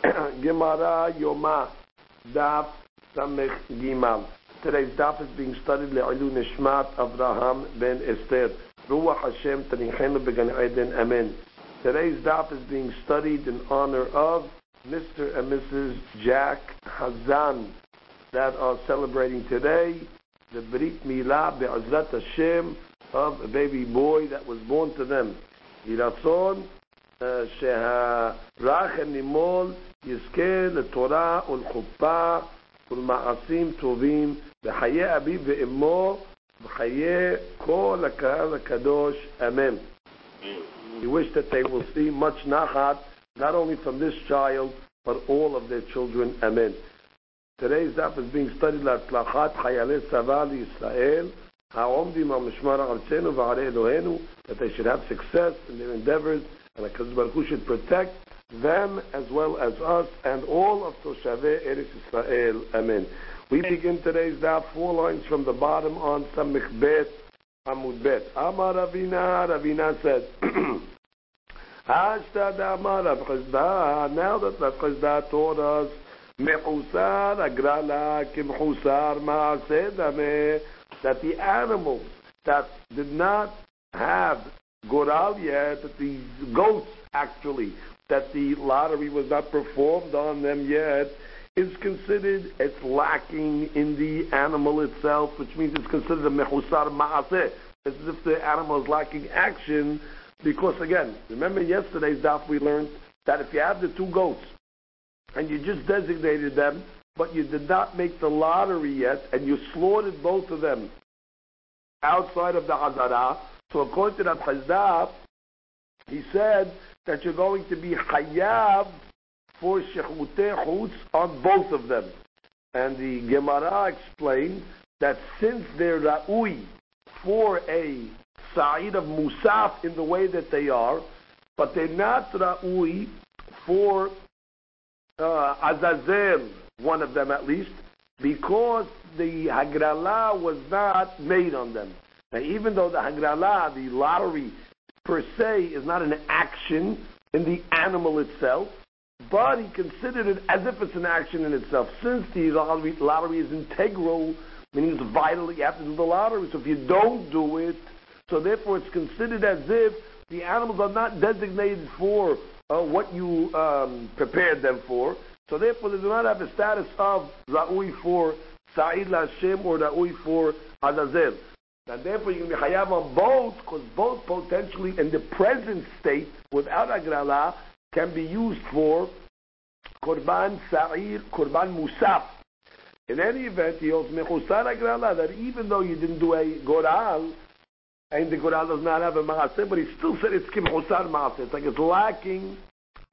Gemara Yoma, Daf Samech Gimal. Today's daf is being studied Le'ilu Nishmat Avraham ben Esther. Ruach Hashem Tanichenu Began Eden. Amen. Today's daf is being studied in honor of Mr. and Mrs. Jack Hazan that are celebrating today the Brit Milah Be'azrat Hashem of a baby boy that was born to them. Yiratzon, uh, Sheha Rach and Nimol יזכה לתורה ולחופה ולמעשים טובים בחיי אביו ואמו בחיי כל הקהל הקדוש, אמן. We wish that they will see much nachat, not only from this child, but all of their children, amen. Today's daf is being studied להצלחת חיילי צבא לישראל, העומדים על משמר ארצנו וערי אלוהינו, that they should have success in their endeavors and HaKadosh Baruch Hu should protect them as well as us and all of Toshavei Eretz Israel. Amen. We begin today's daf four lines from the bottom on Samich Bet Amud Bet. Amar Ravina, Ravina said, Hashtad Amar Rav Chizda, now that Rav Chizda taught us, Mechusar Agrala Kimchusar Maaseh Dameh, that the animals that did not have Goral yet, that the goats actually, that the lottery was not performed on them yet, is considered it's lacking in the animal itself, which means it's considered a mechusar ma'aseh. It's as if the animal is lacking action, because again, remember yesterday's daf we learned that if you have the two goats and you just designated them, but you did not make the lottery yet, and you slaughtered both of them outside of the hazara, so according to that Chazda, he said that you're going to be chayav for shechutei chutz on both of them. And the Gemara explained that since they're ra'ui for a sa'id of musaf in the way that they are, but they're not ra'ui for uh, azazel, one of them at least, because the hagrala was not made on them. Now, even though the hagrala, the lottery per se, is not an action in the animal itself, but he considered it as if it's an action in itself. Since the lottery, lottery is integral, meaning it's vital, you have to do the lottery. So if you don't do it, so therefore it's considered as if the animals are not designated for uh, what you um, prepared them for. So therefore they do not have the status of Ra'ui for Sa'id Hashem or Ra'ui for Azazel. And therefore you can be Hayav on both, because both potentially in the present state, without Agrala, can be used for Korban Sa'ir, Korban Musaf. In any event, he holds Mechusar Agrala, that even though you didn't do a Goral, and the Goral does not have a Maaseh, but he still said it's Kimchusar Maaseh. It's like it's lacking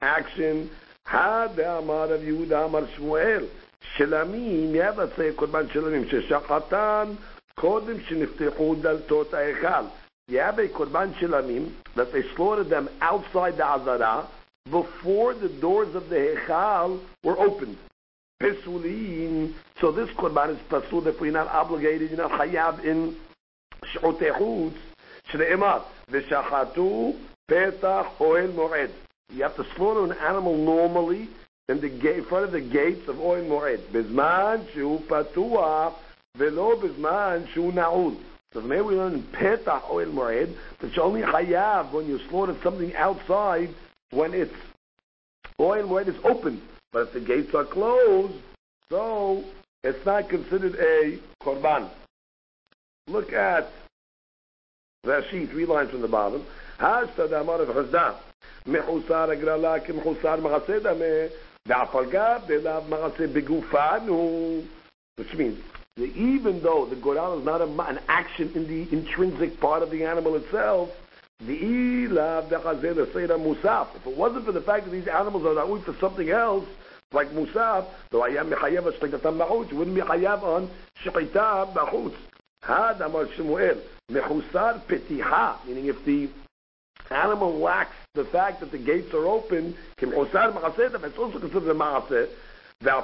action. had Amar of Yehuda Amar Shmuel. Shelamim, you have, let's say, Korban Shelamim, Sheshachatan, קודם שנפתחו דלתות ההיכל. You have a korban shilamim that they slaughtered them outside the azara before the doors of the hechal were opened. Pesulin. So this korban is pasul if we're not obligated, you're not chayav in sh'otei shne'emar v'shachatu petach oel moed. You have to slaughter an animal normally in the gate, in front of the gates of oel moed. Bizman shu patuach ולא בזמן שהוא נעול. So maybe we learn in Petach Oil Moed that you only chayav when you slaughter something outside when it's oil moed is open. But if the gates are closed, so it's not considered a korban. Look at Rashi, three lines from the bottom. Hashta damar of chazda. מחוסר הגרלה כמחוסר מחסה דמה, ואף על גב דלאו מחסה בגופנו. Which means, even though the goral is not a, an action in the intrinsic part of the animal itself, the musaf. If it wasn't for the fact that these animals are not for something else, like musaf, though I am mechayev shchitatam b'chutz, you wouldn't be chayav on shchita b'chutz. Had Amar Shemuel mechusar petiha, meaning if the animal lacks the fact that the gates are open, kim chusar ma'aseh, it's also considered a ma'aseh. Even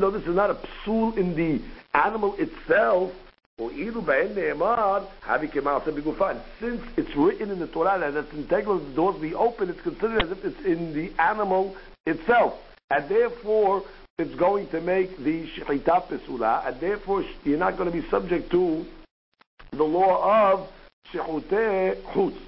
though this is not a psul in the animal itself, since it's written in the Torah that it's integral the doors be open, it's considered as if it's in the animal itself. And therefore, it's going to make the shechita pesula, and therefore you're not going to be subject to the law of shechute chutz.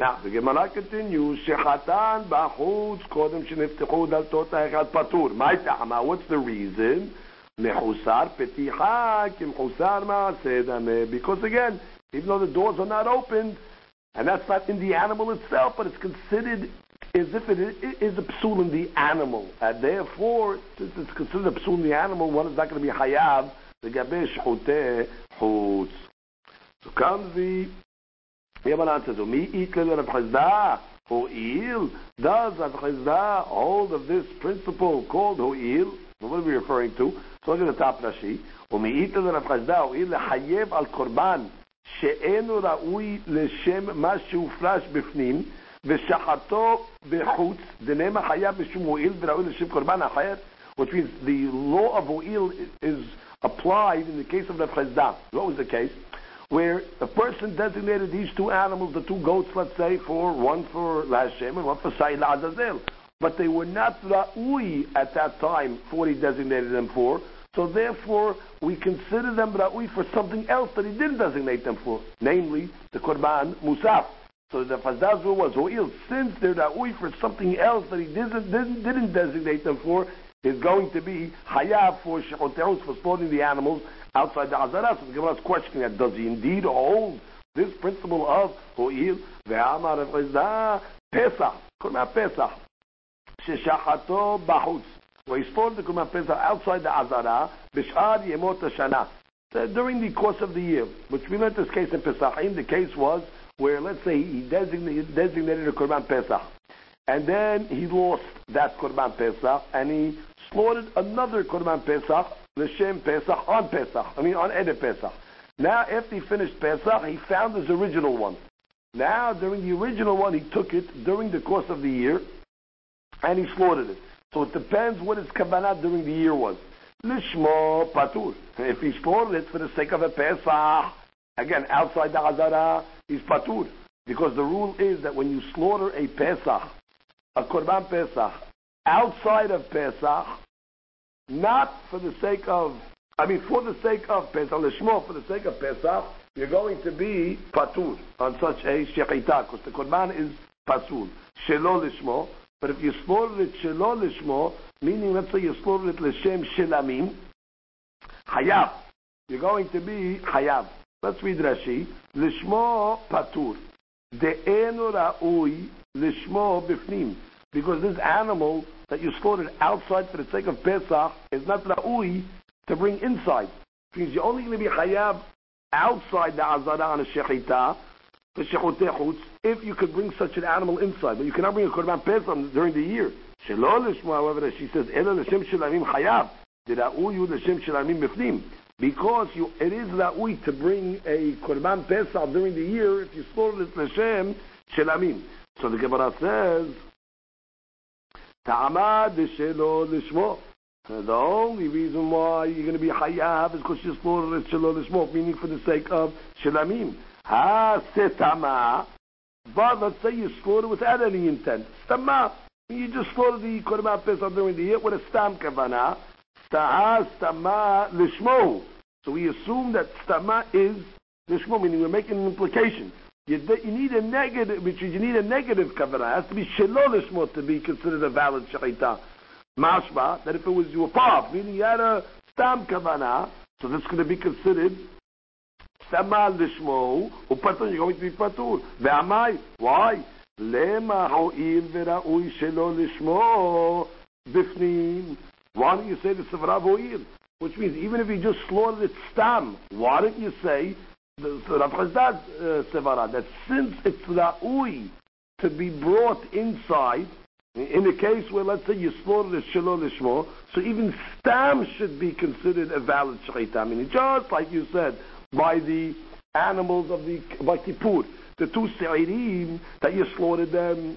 Now, the Gemara continues, Shechatan b'achutz kodim sheniftechu daltot ha'echad patur. My ta'ama, what's the reason? Mechusar peticha kimchusar ma'aseh Because again, even though the doors are not opened, and that's not in the animal itself, but it's considered as if it is a psul in the animal. And therefore, since it's considered a psul in the animal, one is not going to be hayav the gabesh huteh chutz. So comes the Haman answers, Ho'il? Does Rav Chizda hold of this principle called Ho'il? What are we referring to? So look at the top Rashi. Umi'ita l'Rav Chizda Ho'il lehayev al korban she'enu ra'ui l'shem ma she'uflash b'fnim v'shacharto b'chutz dinem ha'chayav b'shum Ho'il v'ra'ui l'shem korban ha'chayat which means the law of Ho'il is applied in the case of Rav Chizda. What was the case? Where the person designated these two animals, the two goats, let's say, for one for Lashem and one for Sa'il Azazel. But they were not Ra'ui at that time for what he designated them for. So therefore, we consider them Ra'ui for something else that he didn't designate them for, namely the Korban Musaf. So the rule was oh, Ho'il, since they're Ra'ui for something else that he didn't, didn't, didn't designate them for, is going to be Hayab for Shechoteus, for slaughtering the animals outside the Azara. So the Gemara is questioning that, does he indeed hold this principle of Ho'il, Ve'amar Fazda, Pesach, Korban Pesach, Sheshachato Bahutz, where he slaughtered the Korban Pesach outside the Azara, Bish'ad Yemot Shana. During the course of the year, which we learned this case in Pesachim, the case was where let's say he designated, designated a Korban Pesach, and then he lost that Korban Pesach, and he slaughtered another Korban Pesach, L'Shem Pesach, on Pesach, I mean on Ede Pesach. Now, after he finished Pesach, he found his original one. Now, during the original one, he took it during the course of the year, and he slaughtered it. So it depends what his kavanah during the year was. Lishmo patur. If he slaughtered it for the sake of a Pesach, again, outside the Azara, he's patur. Because the rule is that when you slaughter a Pesach, a Korban Pesach, outside of Pesach, not for the sake of, I mean, for the sake of Pesach, Lishmo, for the sake of Pesach, you're going to be patur on such a shechita, because the Korban is pasul. Shelo Lishmo, but if you slaughter it Shelo Lishmo, meaning let's say you slaughter it L'Shem Shelamim, Hayab, you're going to be Hayab. Let's read Rashi. Lishmo patur. De'enu ra'ui lishmo bifnim. Because this animal that you slaughtered outside for the sake of Pesach is not ra'ui to bring inside. It means you're only going to be hayab outside the azara on a shechita, the shechotechutz, if you could bring such an animal inside. But you cannot bring a korban Pesach during the year. Shelo lishmo, however, she says, ela l'shem shelamim hayab. Ra'ui l'shem shelamim bifnim because you, it is ra'ui to bring a korban pesach during the year if you slaughter it l'shem shelamim. So the Gemara says, ta'amad shelo lishmo. Uh, the only reason why you're going to be hayav is because you slaughtered it shelo lishmo, meaning for the sake of shelamim. Ha setama. But let's say you slaughter without any intent. Stama. You just slaughter the korban pesach during the year with a stam kavanah. Staha stama lishmo. So we assume that stama is lishmo, meaning we're making an implication. You, you need a negative, which is you need a negative kavanah. It has to be shelo lishmo to be considered a valid shechita. Mashma, that if it was you pav, meaning you had a stam kavanah, so that's going to be considered stama lishmo, upatur, you're going to be patur. Ve'amai, why? למה הואיל וראוי שלא לשמו בפנים why don't you say the Sevra Vo'il? Which means even if you just slaughtered it stam, why don't you say the Rav Chazdad uh, Sevara, that since it's Ra'ui to be brought inside, in the case where let's say you slaughtered it Shelo Lishmo, so even stam should be considered a valid Shechita. I mean, just like you said, by the animals of the, by Kippur, the two Se'irim that you slaughtered them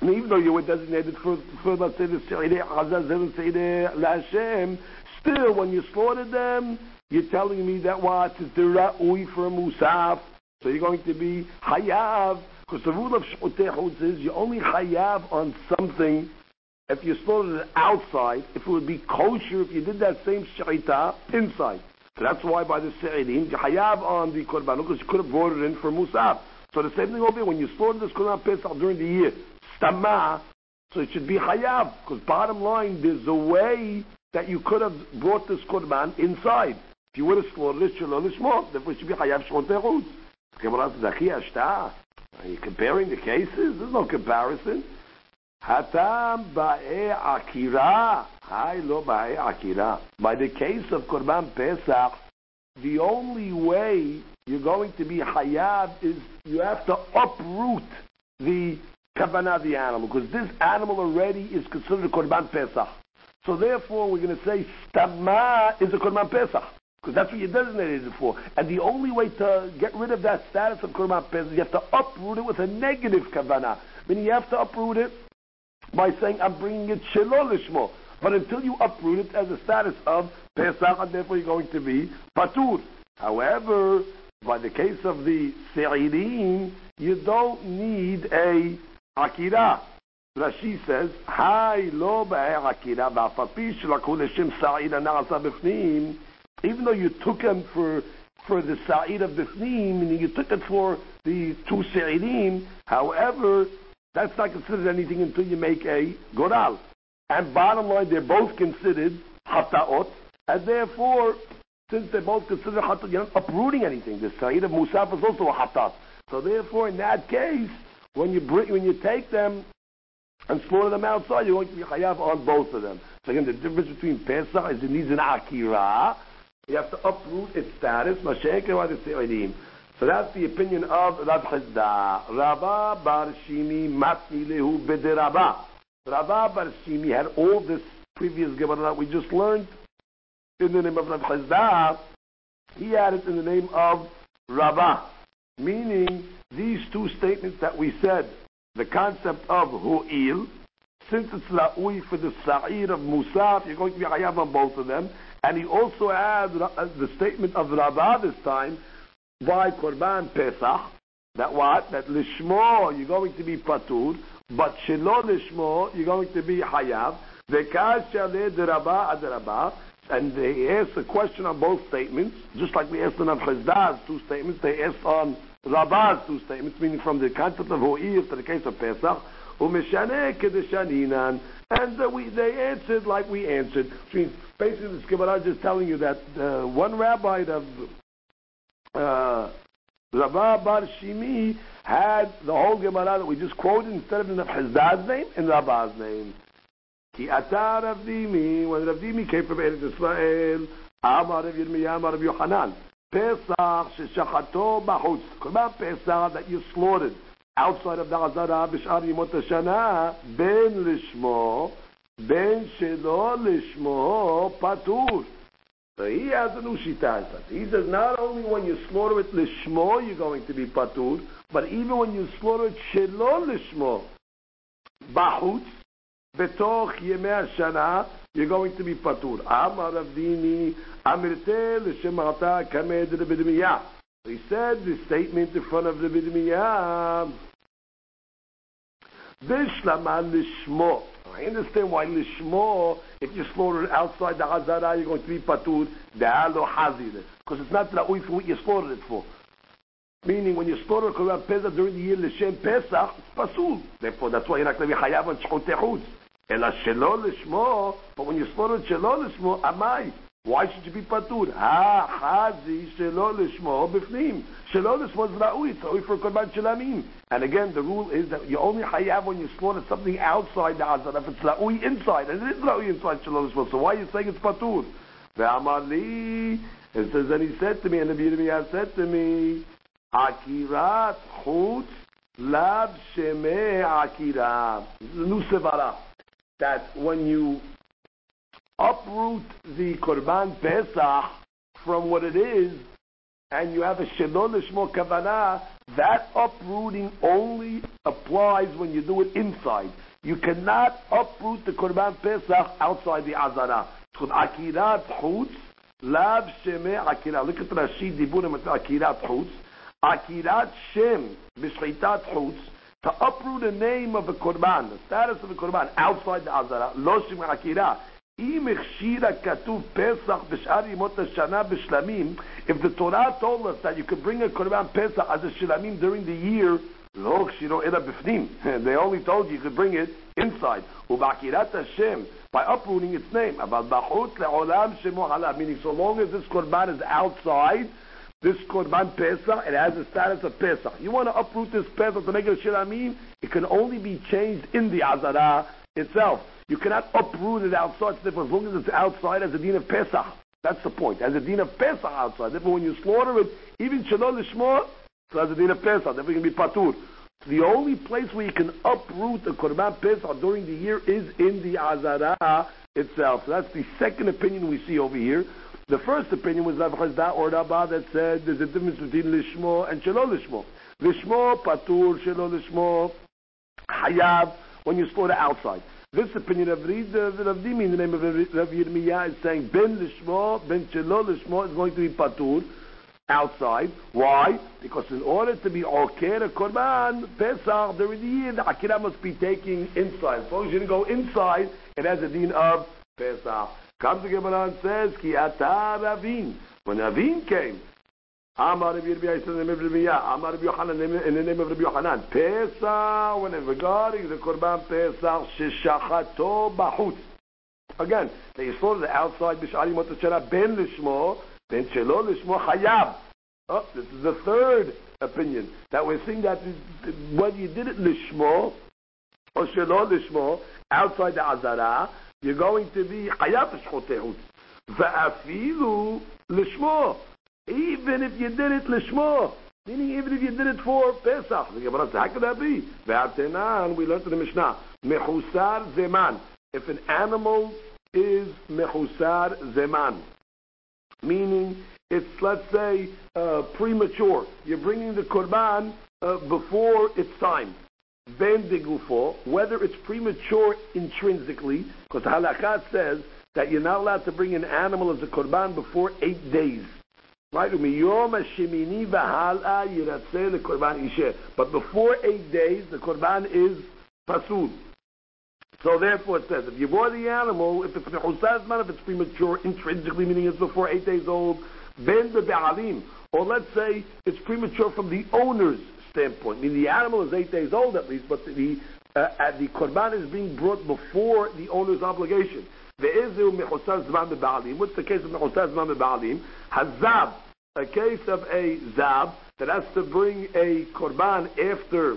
and even though you were designated for, for let's say, the Seireh Azazel Seireh Lashem, still when you slaughtered them, you're telling me that what is the ra'ui for a musaf, so you're going to be hayav, because the rule of shmutei is you only hayav on something if you slaughtered it outside, if it would be kosher if you did that same shechita inside. So that's why by the se'idim, you hayav on the korban, because you could have brought it in for musaf. So the same thing will be when you slaughter this korban pesach during the year, stama, so it should be hayav, because bottom line, there's a way that you could have brought this korban inside. If you would have slaughtered it, shalom lishmot, therefore should be hayav shmot terutz. Are you comparing the cases? There's no comparison. Hatam ba'e akira. Hi lo ba'e akira. By the case of Korban Pesach, the only way you're going to be hayab is you have to uproot the kavanah the animal, because this animal already is considered a Korban Pesach. So therefore, we're going to say stama is a Korban Pesach. Because that's what you designated it for. And the only way to get rid of that status of Korban Pesach, is you have to uproot it with a negative kavanah. Meaning you have to uproot it by saying, I'm bringing it Shelo Lishmo. But until you uproot it as a status of Pesach, and therefore you're going to be Patur. However, by the case of the Se'irim, you don't need a Akira. Rashi says, Hai lo akira ba'afapi shelakhu l'shem sa'id ana'asa b'fnim, even though you took him for for the sa'id of b'fnim, meaning you took it for the two se'idim, however, that's not considered anything until you make a goral. And bottom line, they're both considered hataot, and therefore, since they're both considered Hata'ot, you're not uprooting anything. The sa'id of musaf is also a hatat. So therefore, in that case, when you bring, when you take them and slaughter them outside, you're going to be chayav on both of them. So again, the difference between Pesach is it needs an akira. You have to uproot its status. So that's the opinion of Rav Chizda. Rabba Bar Shimi Matni Lehu B'derabba. Rabba Bar Shimi had all this previous Gemara that we just learned in the name of Rav Chizda. He had it in the name of Rabba, meaning these two statements that we said, the concept of Hu'il, since it's la'ui for the sa'ir of Musaf, you're going to be hayav on both of them. And he also had uh, the statement of Rabba this time, by Korban Pesach, that what? That Lishmo, you're going to be Patur, but Shelo Lishmo, you're going to be Hayav. Vekasha le deraba adraba. And they asked a question on both statements, just like we asked on Chazda's two statements, they asked on Rabba's two statements, meaning from the concept of Ho'ir to the case of Pesach. And uh, we, they answered like we answered. Which means basically this Gemara is just telling you that uh, one rabbi of uh, Rabba Bar Shimi had the whole Gemara that we just quoted instead of in Hizda's name, in Rabba's name. Ki atar Rav Dimi, when Rav Dimi came from Eretz Israel, Amar Rav Yirmiyah, Amar Rav Yohanan, Pesach shechachato b'chutz, Korban Pesach that you slaughtered outside of the Azara b'shar Yimot HaShana, ben lishmo, ben shelo lishmo, patur. So he has a new shita. He says not only when you slaughter it lishmo you're going to be patur, but even when you slaughter it shelo lishmo, bahutz, betoch yemei shana, you're going to be patur. Amar Avdini, amirte l'shemarta kamed rebedmiyah. He said the statement in front of the Bidmiyah. Bishlaman lishmo. I understand why lishmo, if you slaughter it outside the hazara, you're going to be patur de'alo hazir. Because it's not la'ui for what you slaughtered it for. Meaning, when you slaughter a pesach during the year l'shem pesach, it's pasul. Therefore, that's why you're not going to be chayav on shchot. Ela shelo lishmo, but when you slaughter shelo lishmo, amai. Why should you be patur? Ha, hazi, shelo lishmo, bifnim. Shelo lishmo is ra'ui, it's ra'ui for korban shalamim. And again, the rule is that you only hayav when you slaughter something outside the hazard, if it's ra'ui inside, and it is ra'ui inside shelo lishmo, so why are you saying it's patur? Ve'amar li, it says, and he said to me, and the Yirmiyah said to me, Akirat chutz lab shemeh akira. This is a new sevara. That when you uproot the Korban Pesach from what it is, and you have a Shalom Lishmo Kavanah, that uprooting only applies when you do it inside. You cannot uproot the Korban Pesach outside the Azara. So Akirat Chutz, Lav sheme akira. Look at Rashi diburim at akirat chutz. Akirat shem b'shchitat chutz. To uproot the name of the korban, the status of the korban outside the azara. Lo shem akira. אם הכשירה כתוב פסח בשאר ימות השנה בשלמים, if the Torah told us that you could bring a korban pesach as a shlamim during the year, לא הכשירו אלא בפנים. They only told you you could bring it inside. ובעקירת השם, by uprooting its name. אבל בחוץ לעולם שמו עליו, meaning so long as this korban is outside, this korban pesach, it has the status of pesach. You want to uproot this pesach to make it a shlamim, it can only be changed in the azara itself. You cannot uproot it outside. Therefore, as long as it's outside, as a din of Pesach. That's the point. As a din of Pesach outside. Therefore, when you slaughter it, even Shalom Lishma, so as a din of Pesach. You can be patur. The only place where you can uproot the Korban Pesach during the year is in the Azara itself. So that's the second opinion we see over here. The first opinion was Rav Chazda or Rabba that said there's a difference between Lishmo and Shalom Lishmo. Lishmo, patur, Shalom Lishmo, Hayav, when you slaughter outside. This opinion of Reed, uh, Rav Dimi, in the name of Rav Yirmiyah, is saying Ben Lishmo, Ben Shelo Lishmo is going to be Patur outside. Why? Because in order to be Oker, Korban, Pesach, the year, the Akira must be taking inside. As long as you go inside, it has a din of Pesach. Comes the Gemara and says, Ki ata Ravin. When Ravin came, Amar Rabbi Yirmiyah in the name of Rabbi Yah. Amar Rabbi Yochanan in the name of Rabbi Yochanan. Pesach, when regarding the Korban Pesach, Shishachato Bahut. Again, they slaughtered the outside Bishari Motachara Ben Lishmo, Ben Shelo Lishmo Chayav. Oh, this is the third opinion that we're seeing that whether you did it Lishmo or Shelo Lishmo outside the Azara, you're going to be Chayav Shchotehut. Va'afilu Lishmo even if you did it lishmo, meaning even if you did it for Pesach. The Gemara says, how could that be? Ve'atenan, we learned in the Mishnah, mechusar zeman. If an animal is mechusar zeman, meaning it's, let's say, uh, premature. You're bringing the korban uh, before its time. Ben degufo, whether it's premature intrinsically, because halakha says that you're not allowed to bring an animal as a korban before eight days. Right? Ishe. But before eight days, the korban is pasul. So therefore it says, if you bought the animal, if it's if it's premature, intrinsically, meaning it's before eight days old, ben be'alim, or let's say it's premature from the owner's standpoint, I mean, the animal is eight days old at least, but the, uh, the korban is being brought before the owner's obligation. Ve'ezu mechusar zman be'alim. What's the case of mechusar zman be'alim? Hazab, a case of a zab that has to bring a korban after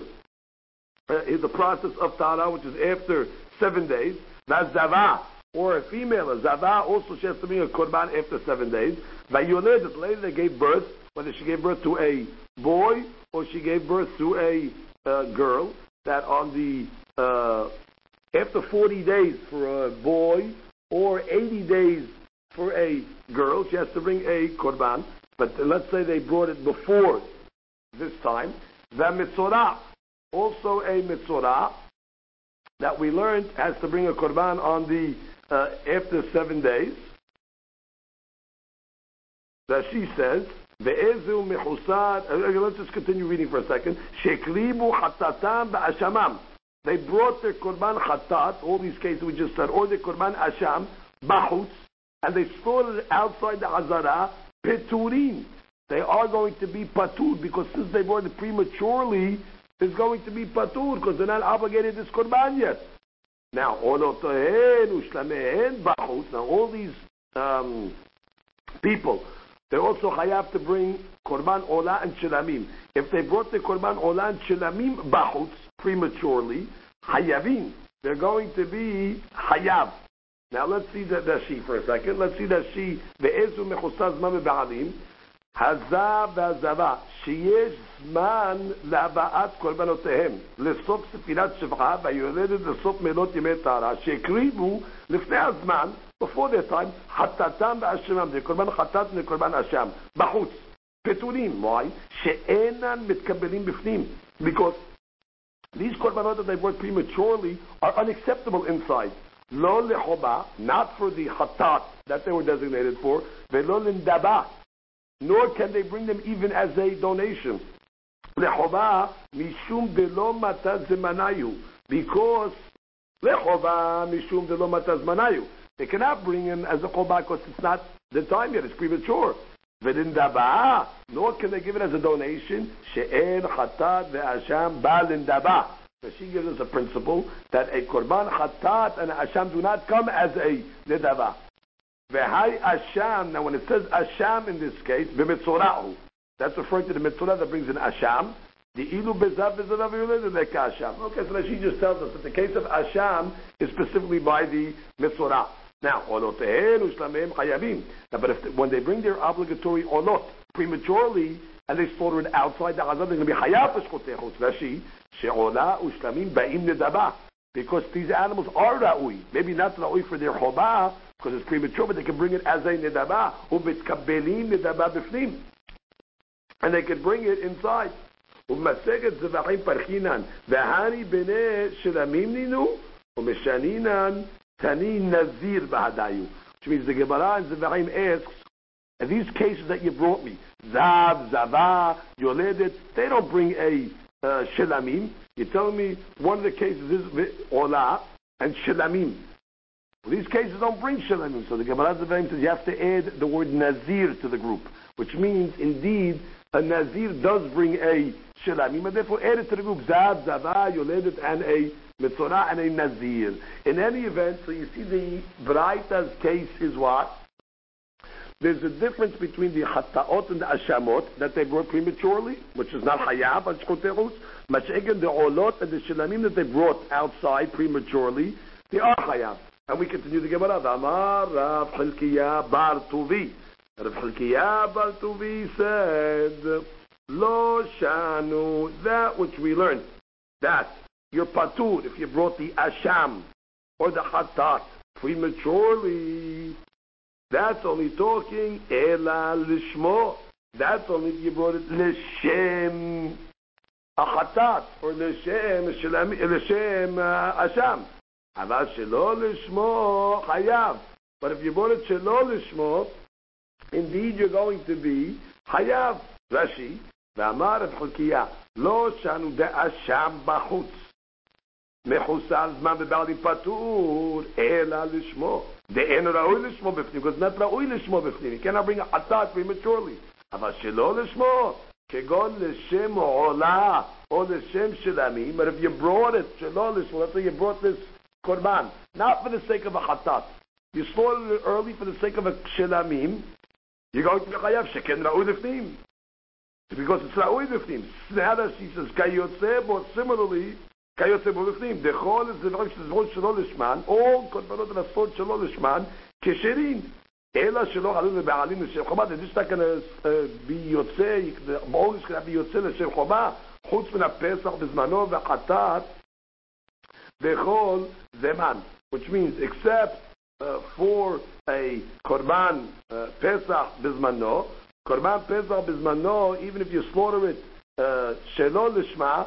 uh, the process of tara, which is after seven days. That's zava, or a female, a zava, also she has to bring a korban after seven days. Vayoled, the lady that gave birth, whether she gave birth to a boy or she gave birth to a uh, girl, that on the uh, after 40 days for a boy or 80 days for a girl, she has to bring a korban. But let's say they brought it before this time. The mitzorah, also a mitzorah that we learned has to bring a korban on the uh, after seven days. That she says. Uh, let's just continue reading for a second. They brought their korban chatat, all these cases we just said, or the korban asham, bahutz, and they stored it outside the azara, peturin. They are going to be patur, because since they brought it prematurely, it's going to be patur, because they're not obligated this korban yet. Now, now all these um, people, they also have to bring korban ola and shilamim. If they brought the korban ola and shilamim bahutz, prematurely, hayavim. They're going to be hayav. Now let's see the, the she for a second. Let's see the she. Ve'ezu mechusaz zman be'alim. הזב והזבה, שיש זמן להבאת קורבנותיהם לסוף ספירת שבעה והיולדת לסוף מנות ימי טהרה שהקריבו לפני הזמן, before their time, חטאתם ואשמם, זה קורבן חטאת וקורבן אשם, בחוץ, פטורים, why? שאינן מתקבלים בפנים, because these korbanot that they brought prematurely are unacceptable inside. lo lechoba, not for the chatat that they were designated for, velo lindaba, nor can they bring them even as a donation. Lechoba mishum belo mataz zemanayu, because lechoba mishum belo mataz manayu. They cannot bring him as a choba because it's not the time yet; it's premature. Nor can they give it as a donation. She'en chatat ve'asham balin daba. So she gives us a principle that a korban chatat and asham do not come as a nedava. V'hai asham. Now, when it says asham in this case, b'mitzora'u, that's referring to the mitzorah that brings in asham. The ilu bezav asham. Okay, so she just tells us that the case of asham is specifically by the mitzorah. Now, olotehen ushlamim chayavim. Now, but if when they bring their obligatory olot prematurely, and they slaughter it outside the Hazan, they're going to be Hayav Eshkotechot. Rashi, She'ola Ushlamim Ba'im Nedaba. Because these animals are Ra'ui. Maybe not Ra'ui for their Choba, because it's premature, but they can bring it as a Nedaba. U'mitkabelim Nedaba Bifnim. And they can bring it inside. ומסגת זבחים פרחינן, והרי בני שלמים נינו, ומשנינן Tani Nazir Bahadayu. Which means the Gemara and Zivahim asks, and these cases that you brought me, Zav, Zava, Yoledet, they don't bring a uh, Shelamim. You're telling me one of the cases is Ola and Shelamim. Well, these cases don't bring Shelamim. So the Gemara Zivahim says you have to add the word Nazir to the group, which means indeed a Nazir does bring a Shelamim, and therefore add it to the group Zav, Zava, Yoledet, and a Mitzorah and a Nazir. In any event, so you see the Braita's case is what? There's a difference between the chataot and the ashamot that they brought prematurely, which is not hayav and shkoterus. Mash'egen the olot and the shilamim that they brought outside prematurely, they are hayav. And we continue the Gemara. Amar Rav Chilkiya Bar Tuvi. Rav Bar Tuvi said, Lo shanu, that which we learned, that your patur, if you brought the asham or the hatat prematurely, that's only talking ela lishmo. That's only if you brought it lishem achatat or lishem lishem uh, asham. אבל שלא לשמו חייב. But if you brought it שלא לשמו, indeed you're going to be חייב. רש"י, ואמר רב חלקיה, לא שנו דאשם בחוץ. מחוסר זמן בבעלים פטור, אלא לשמו. דאין ראוי לשמו בפנים, because not ראוי לשמו בפנים. You cannot bring a חטאת prematurely. אבל שלא לשמו, כגון לשם עולה, או לשם שלמים, but if you brought it, שלא לשמו, let's say you brought this korban, not for the sake of a chatat. You slaughtered it early for the sake of a shelamim, you're going to be chayav sheken ra'ui lefnim. Because it's ra'ui lefnim. Now that she says kayotze, but similarly, כיוצא בו בפנים, דכל זבחים שזבחים שלא לשמן, או קורבנות הנפות שלא לשמן, כשרים. אלא שלא עלו לבעלים לשם חובה, זה שאתה כאן ביוצא, בעונש כאן ביוצא לשם חובה, חוץ מן הפסח בזמנו והחטאת בכל זמן. Which means, except uh, for a korban uh, pesach בזמנו, korban pesach בזמנו, even if you slaughter it uh, שלא לשמה,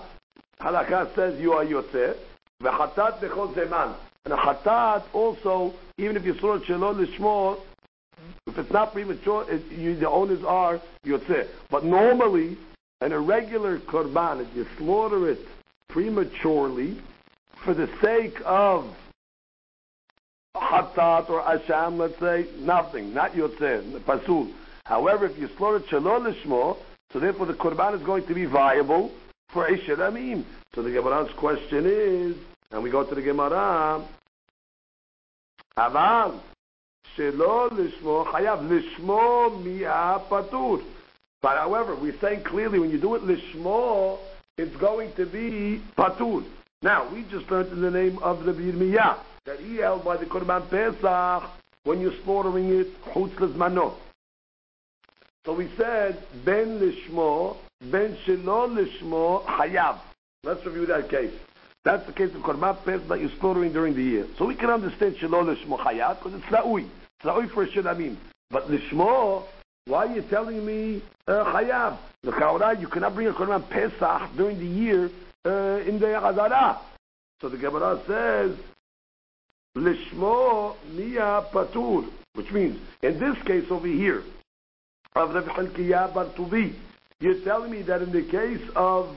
Halakha says you are Yotzeh. V'chatat bechol zeman. And a chatat also, even if you saw it shalom lishmo, if it's not premature, it, you, the owners are Yotzeh. But normally, an irregular korban, if you slaughter it prematurely, for the sake of chatat or asham, let's say, nothing, not Yotzeh, pasul. However, if you slaughter it shalom lishmo, so therefore the korban is going to be viable, for a Shilamim. So the Gemara's question is, and we go to the Gemara, Shelo Lishmo Chayav, Lishmo Mi'a Patur. But however, we're saying clearly when you do it Lishmo, it's going to be Patur. Now, we just learned in the name of the Yirmiyah that he held by the Korban Pesach when you're slaughtering it, Chutz Lezmanot. So we said, Ben Lishmo, Ben Shelo Lishmo, Hayav. Let's review that case. That's the case of Korban Pesach that you're slaughtering during the year. So we can understand Shelo Lishmo Hayav because it's La'ui. It's La'ui for Shilamim. But Lishmo, why are you telling me uh, Hayav? The Chaura, you cannot bring a Korban Pesach during the year uh, in the Hazara. So the Gemara says, lishmo miya patur, which means in this case over here of Rav Chalkiya Bar Tuvi, you're telling me that in the case of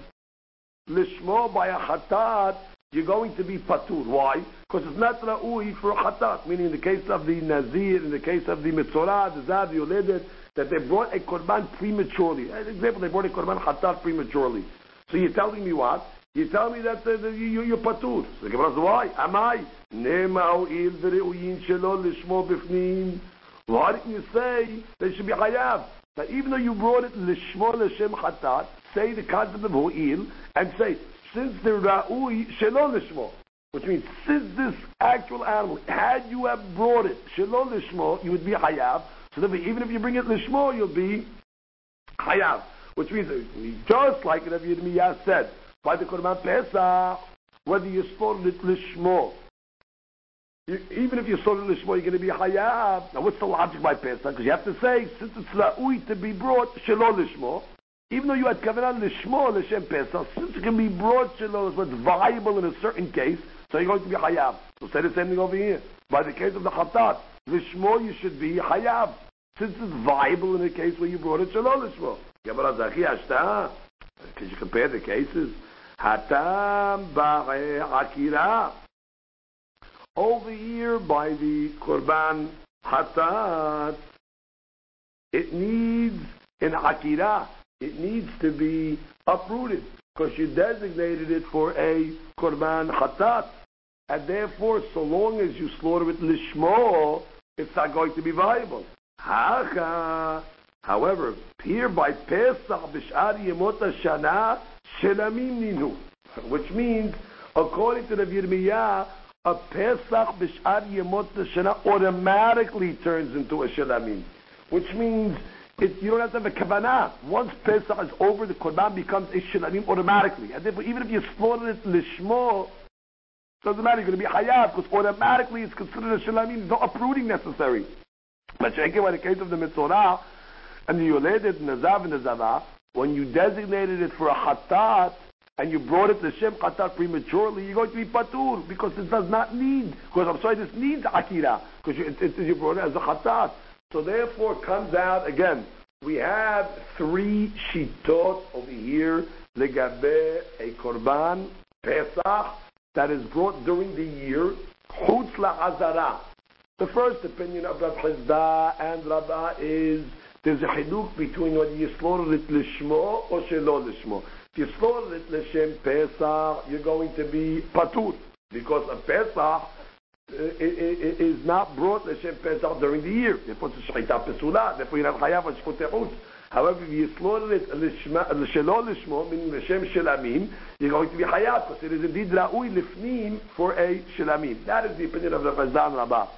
lishmo by a chatat, you're going to be patur. Why? Because it's not ra'ui for a. Meaning in the case of the nazir, in the case of the mitzorah, the zav, yoledet, that they brought a korban prematurely. As an example, they brought a korban chatat prematurely. So you're telling me what? You tell me that, uh, you, you're patur. So the Gemara says, why? Am I? Why didn't you say they should be hayav? That even though you brought it lishmo l'shem chatat, say the concept of ho'il, and say, since the ra'ui shelo lishmo, which means since this actual animal, had you have brought it shelo lishmo, you would be hayav. So even if you bring it lishmo, you'll be hayav. Which means, just like Rabbi Yirmiyah said, by the Korban Pesach, whether you slaughtered it lishmo, even if you slaughtered it lishmo, you're going to be hayav. Now, what's the logic by Pesach? Because you have to say, since it's la'ui to be brought shelo lishmo, even though you had kavanah lishmo l'shem pesach, since it can be brought shelo, so it's viable in a certain case, so you're going to be hayav. So say the same thing over here. By the case of the chatat, lishmo you should be hayav, since it's viable in a case where you brought it shelo lishmo. Can you compare the cases? Hatam akira. Over here by the korban hatat, it needs an akira it needs to be uprooted because you designated it for a korban chatat, and therefore, so long as you slaughter it lishmo, it's not going to be viable. However, here by Pesach b'shar yemot shana shelamim ninu, which means, according to the Yirmiyah, a Pesach b'shar yemot shana automatically turns into a shelamim, which means it, you don't have to have a kavanah. Once Pesach is over, the korban becomes a shilanim automatically. And therefore, even if you slaughter it lishmo, doesn't matter. You're going to be hayav because automatically it's considered a. There's no uprooting necessary. But check it by the case of the mitzvah and the yoledet nazav and nazava, when you designated it for a chatat and you brought it to Shem chatat prematurely, you're going to be patur because it does not need. Because I'm sorry, this needs akira because you, it, it, you brought it as a chatat. So therefore comes out again, we have three shitot over here, legabe a korban, Pesach, that is brought during the year, chutz la'azara. The first opinion of Rav Chizda and Rabbah is there's a chiluk between whether you slaughter it lishmo or shelo lishmo. If you slaughter it l'shem Pesach, you're going to be patur because a Pesach uh, is not brought L'Shem Pesach during the year. Therefore, it's a Pesula. Therefore, you have Chayav on Shchut However, if you it L'Shelo L'Shmo, meaning L'Shem Shelamim, you're going to be Chayav, because it is indeed Ra'ui Lifnim for a Shelamim. That is the opinion of the Fazdan Rabbah.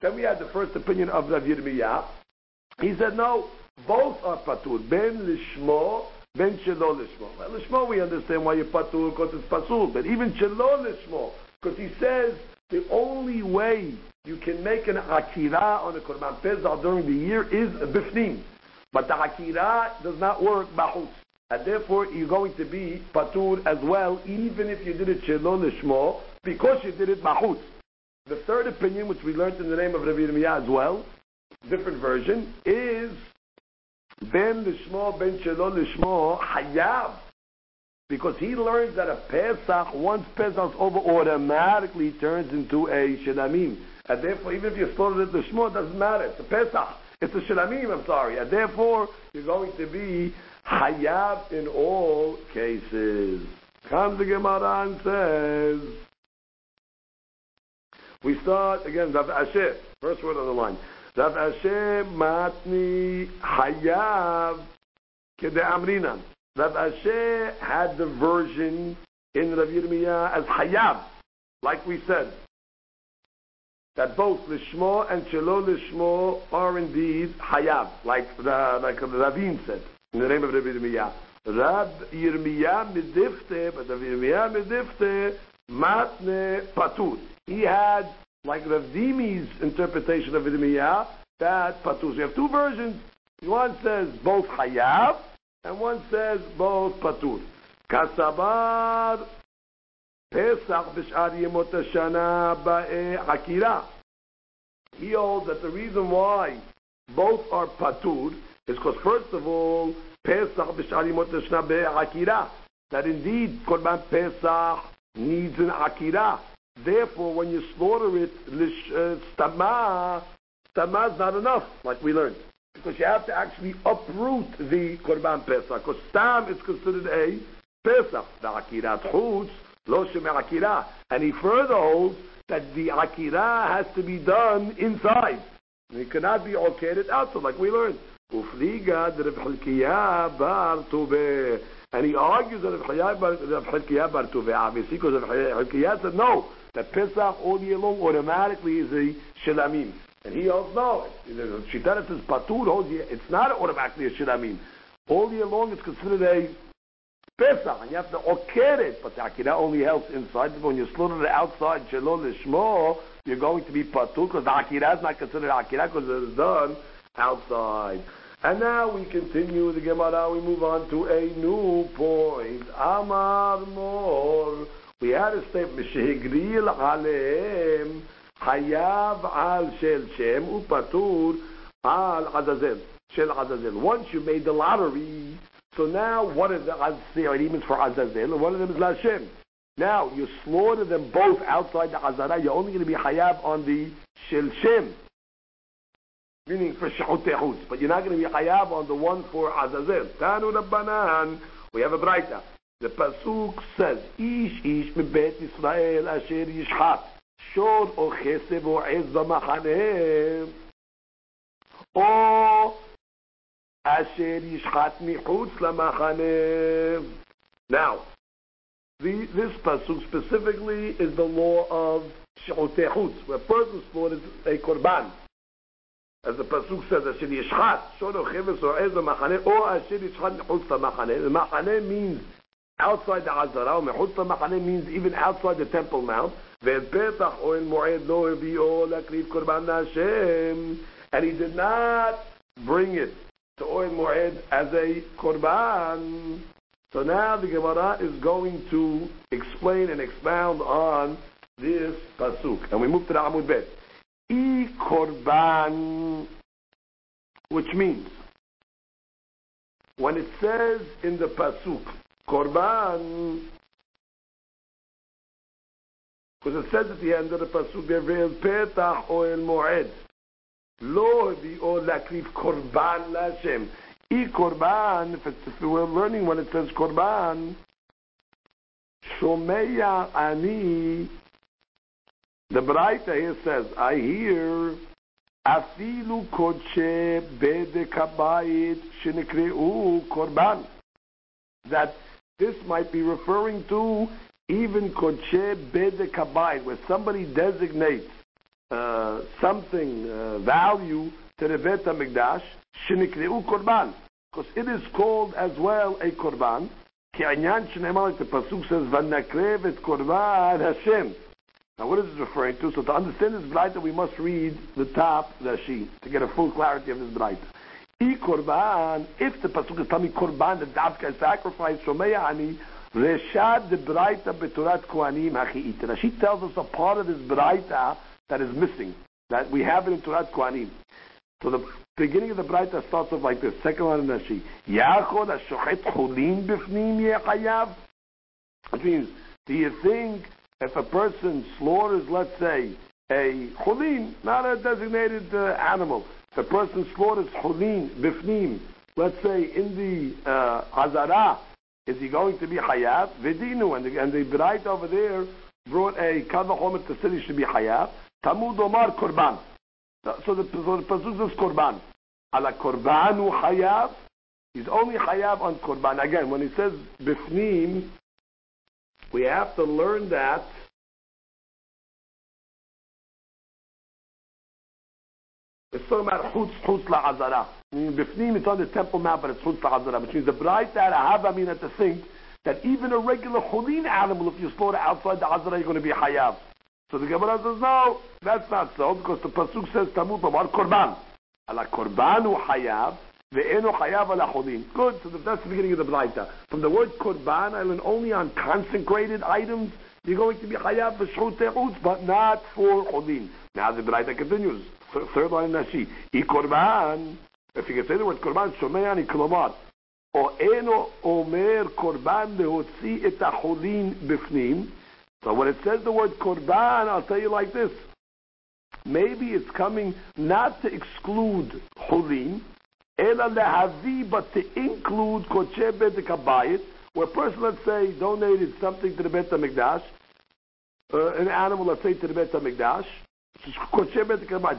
Then we had the first opinion of Rav Yirmiyah. He said, no, both are Patur. Ben Lishmo, Ben Shelo Lishmo. Well, we understand why you're Patur, because it's Pasul. But even Shelo Lishmo, because he says, the only way you can make an akira on a korban pesach during the year is bifnim. But the akira does not work bahut. And therefore, you're going to be patur as well, even if you did it shelon lishmo, because you did it bahut. The third opinion, which we learned in the name of Rabbi Yirmiyah as well, different version, is ben lishmo, ben shelon lishmo, hayav because he learns that a Pesach, once Pesach is over, automatically turns into a Shelamim. And therefore, even if you slaughter it the Shmo, it doesn't matter. It's a Pesach. It's a Shelamim, I'm sorry. And therefore, you're going to be Hayab in all cases. Comes the Gemara and says, we start again, Ashi, first word on the line. Rav Ashi matni Hayab kede amrinan. Rav Ashi had the version in Rav Yirmiyah as Hayab, like we said. That both Lishmo and Shelo Lishmo are indeed Hayab, like the, like the Ravin said, in the name of Rav Yirmiyah. Rav Yirmiyah Medifte, but Rav Yirmiyah Medifte, Matne Patur. He had, like Rav Dimi's interpretation of Yirmiyah, that Patur. So you have two versions. One says both Hayab, and one says both patur. Kasabar Pesach b'shar yemot hashana ba'akira. He holds that the reason why both are patur is because first of all, Pesach b'shar yemot hashana ba'akira. That indeed, Korban Pesach needs an akira. Therefore, when you slaughter it, uh, stama, stama is not enough, like we learned. Because you have to actually uproot the Korban Pesach. Because stam is considered a Pesach. The akirat chutz, lo akira. And he further holds that the akira has to be done inside. It cannot be located outside, like we learned. Ufliga bar and he argues that Rav Hilkiah bar Tuveh, obviously, because Rav Hilkiah said no, that Pesach all year long automatically is a Shilamim. And he holds no. Shitarat says Patur holds it's not automatically a Shilamim. All year long it's considered a Pesach, and you have to okir it, but Akira only helps inside. When you slaughter it outside, Shalom Lishmo, you're going to be Patur, because the Akira is not considered Akira, because it is done outside. And now we continue the Gemara. We move on to a new point. Amar Mor. We had a statement. Shehigril Aleem Hayav Al Shel Shem Upatur Al Azazel. Shel Azazel. Once you made the lottery, so now what are the Azazelim for Azazel, and one of them is Lashem. Now you slaughter them both outside the Azara. You're only going to be Hayav on the Shel Shem meaning for shahut tehut. But you're not going to be hayab on the one for azazel. Tanu rabbanan. We have a braita. The pasuk says, "Ish ish mebet Yisrael asher yishchat shor o chesed o ez b'machaneh o asher yishchat michutz lamachaneh." Now, the, this pasuk specifically is the law of shahut tehut, where a person slaughters a korban as the pasuk says, "Asher yishchat shono cheves or ez machane or asher yishchat mechutz machane." The machane means outside the azara. Mechutz machane means even outside the temple mount. Ve'petach oil moed lo hebio lakriv korban Hashem, and he did not bring it to oil moed as a korban. So now the Gemara is going to explain and expound on this pasuk, and we move to the Amud Bet E korban, which means when it says in the pasuk korban, because it says at the end of the pasuk there petach oel moed lo o lakrif korban lashem i korban if, if we're learning when it says korban shomeya ani the Braita here says, I hear Afilu kodshe bede kabayit shenekreu korban. That this might be referring to even koche bedek habayit, where somebody designates uh, something uh, value to the Bet Hamikdash, shenikneu korban, because it is called as well a korban. כי העניין the pasuk says, ונקרב את korban Hashem. Now what is it referring to? So to understand this Braita, we must read the top, Rashi, to get a full clarity of this Braita. Korban, if the pasuk is telling me korban, the davka sacrifice, shomeya ani, reshad the Braita beturat kohanim hachi'it. She tells us a part of this Braita that is missing, that we have it in Turat Kohanim. So the beginning of the Braita starts off like this. Second one in Rashi. Yachod ha-shochet chulin bifnim yechayav. Which means, do you think if a person slaughters, let's say, a chulin, not a designated uh, animal, a person slaughters chulin, bifnim, let's say in the uh, azara, is he going to be hayab? Vidinu, and the, and the bride over there brought a kavachomet to say he should be hayab. Tamud omar korban. So the, so the pasuk is korban. Ala korbanu hayab. He's only hayab on korban. Again, when he says bifnim, we have to learn that it's talking about chutz chutz la'azara. Bifnim, it's on the temple mount, but it's chutz la'azara, which means the bright that I mean, to think that even a regular chulin animal, if you slaughter outside the azara, you're going to be hayav. So the Gemara says, no, that's not so, because the pasuk says, tamut omar korban. Ala korbanu hayav, Ve'eno chayav ala cholin. Good. So that's the beginning of the Braita. From the word korban, I learn only on consecrated items. you're going to be chayav b'shchut te'utz, but not for chodin. Now the Braita continues Third line Nashi. I korban. If you can say the word korban, shomei ani klomar. או אינו אומר קורבן להוציא את החולין בפנים. So when it says the word korban, I'll tell you like this. Maybe it's coming not to exclude chulin, ela lehavi, but to include koche bet kabayit, where a person, let's say, donated something to the Bet HaMikdash, uh, an animal, let's say, to the Bet HaMikdash, koche bet kabayit,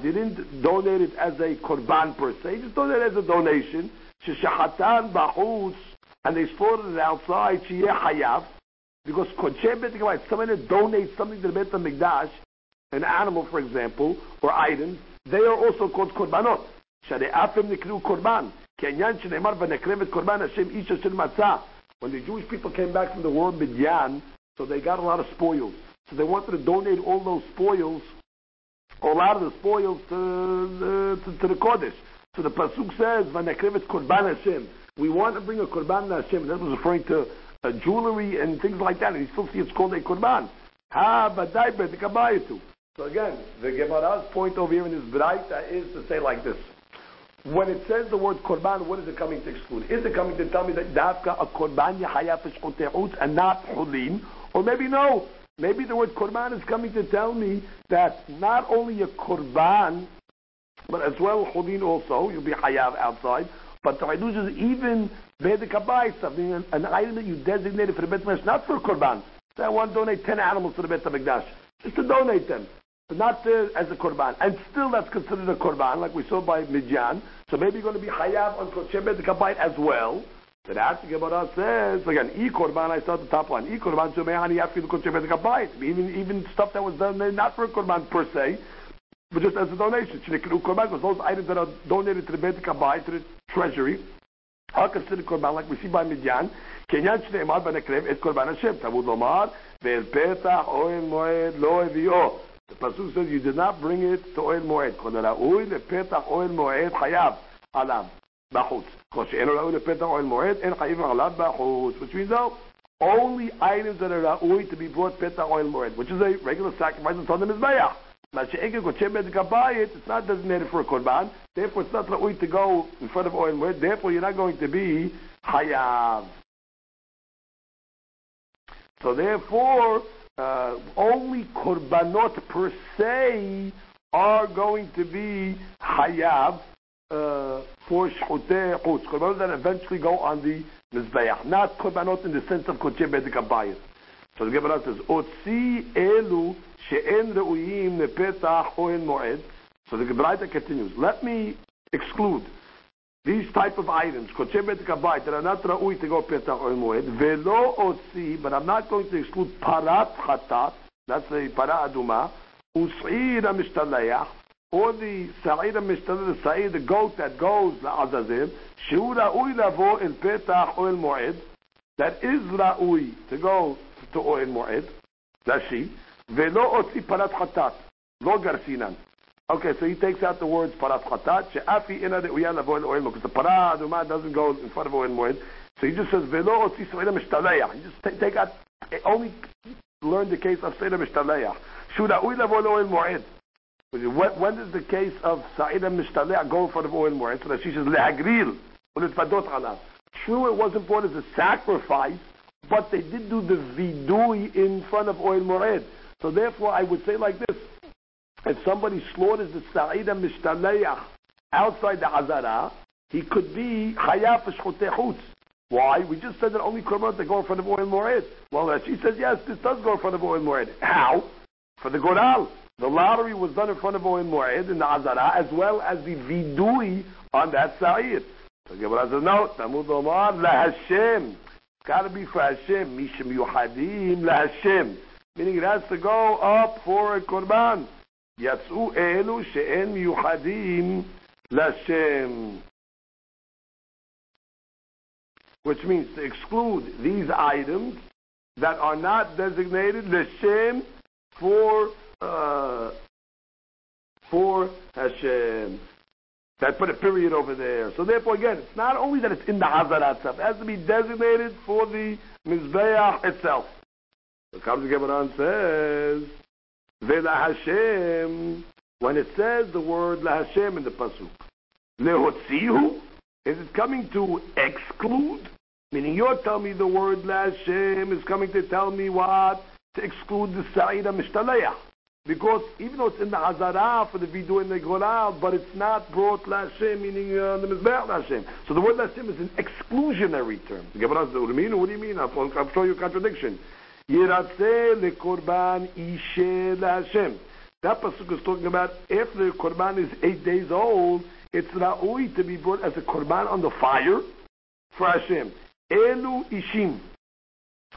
didn't donate it as a korban per se, just donated it as a donation, sheshachatan ba'utz, and they slaughtered it outside, shiyeh hayav, because koche bet kabayit, someone that donates something to the Bet HaMikdash, an animal, for example, or items, they are also called korbanot. שהרעפם נקראו קורבן, כעניין שנאמר ונקרב את קורבן השם איש אשר מצא. When the Jewish people came back from the war in Midian, so they got a lot of spoils. So they wanted to donate all those spoils, all out of the spoils to, the, to, to the Kodesh. So the Pasuk says, Vanakrivet Korban Hashem. We want to bring a Korban Hashem. That was referring to uh, jewelry and things like that. And you still see it's called a Korban. Ha, badai, bedikabayitu. So again, the Gemara's point over here in this Braita is to say like this. When it says the word korban, what is it coming to exclude? Is it coming to tell me that dafka a korban yahayaf and not hulin? Or maybe no, Maybe the word korban is coming to tell me that not only a korban, but as well chulin also, you'll be hayav outside. But the Hadush is even Vedikabai, something, an, item that you designated for the Bet not for korban. Say I want to donate 10 animals to the Bet HaMikdash. Just to donate them not uh, as a korban, and still that's considered a korban, like we saw by Midian. So maybe you're going to be hayav on kochebet kabayit as well. The Gemara says again, e korban. I saw the top one. E korban so mehani after the kochebet kabayit. Even even stuff that was done not for korban per se, but just as a donation. Shnikru korban because those items that are donated to the bet kabayit to the treasury are considered korban, like we see by Midian. Kenyan shneimar benekrev et korban Hashem. Tavud lomar ve'el petach oel moed lo evio. The pasuk says you did not bring it to oil moed. Kol ra'ui lepetach oil moed chayav alav b'chutz. Kol she'en ra'ui lepetach oil moed en chayiv alav b'chutz. Which means though only items that are ra'ui to be brought petach oil moed, which is a regular sacrifice on the mizbeach. It's not designated for a korban, therefore it's not ra'ui to go in front of oil moed. Therefore you're not going to be hayav. So therefore uh, only korbanot per se are going to be hayav for shchutei chutz. Korbanot that eventually go on the mizbeach, not korbanot in the sense of kodesh bedek So the Gemara says, "Otzi elu she'en reuyim nepetach ohen moed." So the Gemara continues. Let me exclude these type of items, kochebet kabayit, that are not ra'ui to go petach or moed, velo otzi, but I'm not going to exclude parat chatat, that's the para aduma, us'ir mishtaleach, or the mishtaleach, the sa'ir, the goat that goes la'azazim, shu ra'ui lavo el petach or moed, that is ra'ui to go to oil moed, that's she, velo otzi parat chatat, lo garsinan. Okay, so he takes out the words parat chatat she'afi ina de'uyan avoid oil because the para aduma doesn't go in front of oil moed. So he just says velo otzi so'eda mishtaleya. he just take out only learn the case of mishtaleya. Shuda uy avoid oil moed. When, is the case of Sa'ida Mishtaleya go in front of oil moed? So that she says lehagril uletfadot alav. True, it wasn't brought as a sacrifice, but they did do the vidui in front of oil moed. So therefore, I would say like this: if somebody slaughters the Sa'ida Mishtaleach outside the Hazara, he could be Chayav Shchotechutz. Why? We just said that only Korbanot that go in front of Oil Moed. Well, she says, yes, this does go in front of Oil Moed. How? For the Goral. The lottery was done in front of Oin Mu'ed in the Azara, as well as the vidui on that Sa'id. So Gemara says, no, Tamud Omar, La Hashem. It's got to be for Hashem. Mishim Yuhadim, La Hashem. Meaning it has to go up for a Qurban. Yatsu Elu She'en Yuhadim, La Hashem. Which means to exclude these items that are not designated Lashem for uh, for Hashem. I put a period over there. So therefore, again, it's not only that it's in the Hazarat itself; it has to be designated for the Mizbeach itself. The Gemara and says, Vela Hashem, when it says the word La Hashem in the Pasuk, Lehotzihu, is it coming to exclude? Meaning you're telling me the word La Hashem is coming to tell me what? To exclude the Sa'ira Mishtaleah. Because even though it's in the Hazara for the Vidu and the Goral, but it's not brought Lashem, meaning uh, the Mizbeach Lashem. So the word Lashem is an exclusionary term. What do you mean? I'll, show you a contradiction. Yiratzeh lekorban ishe Lashem. That pasuk is talking about if the korban is eight days old, it's ra'ui to be brought as a korban on the fire for Hashem. Elu ishim.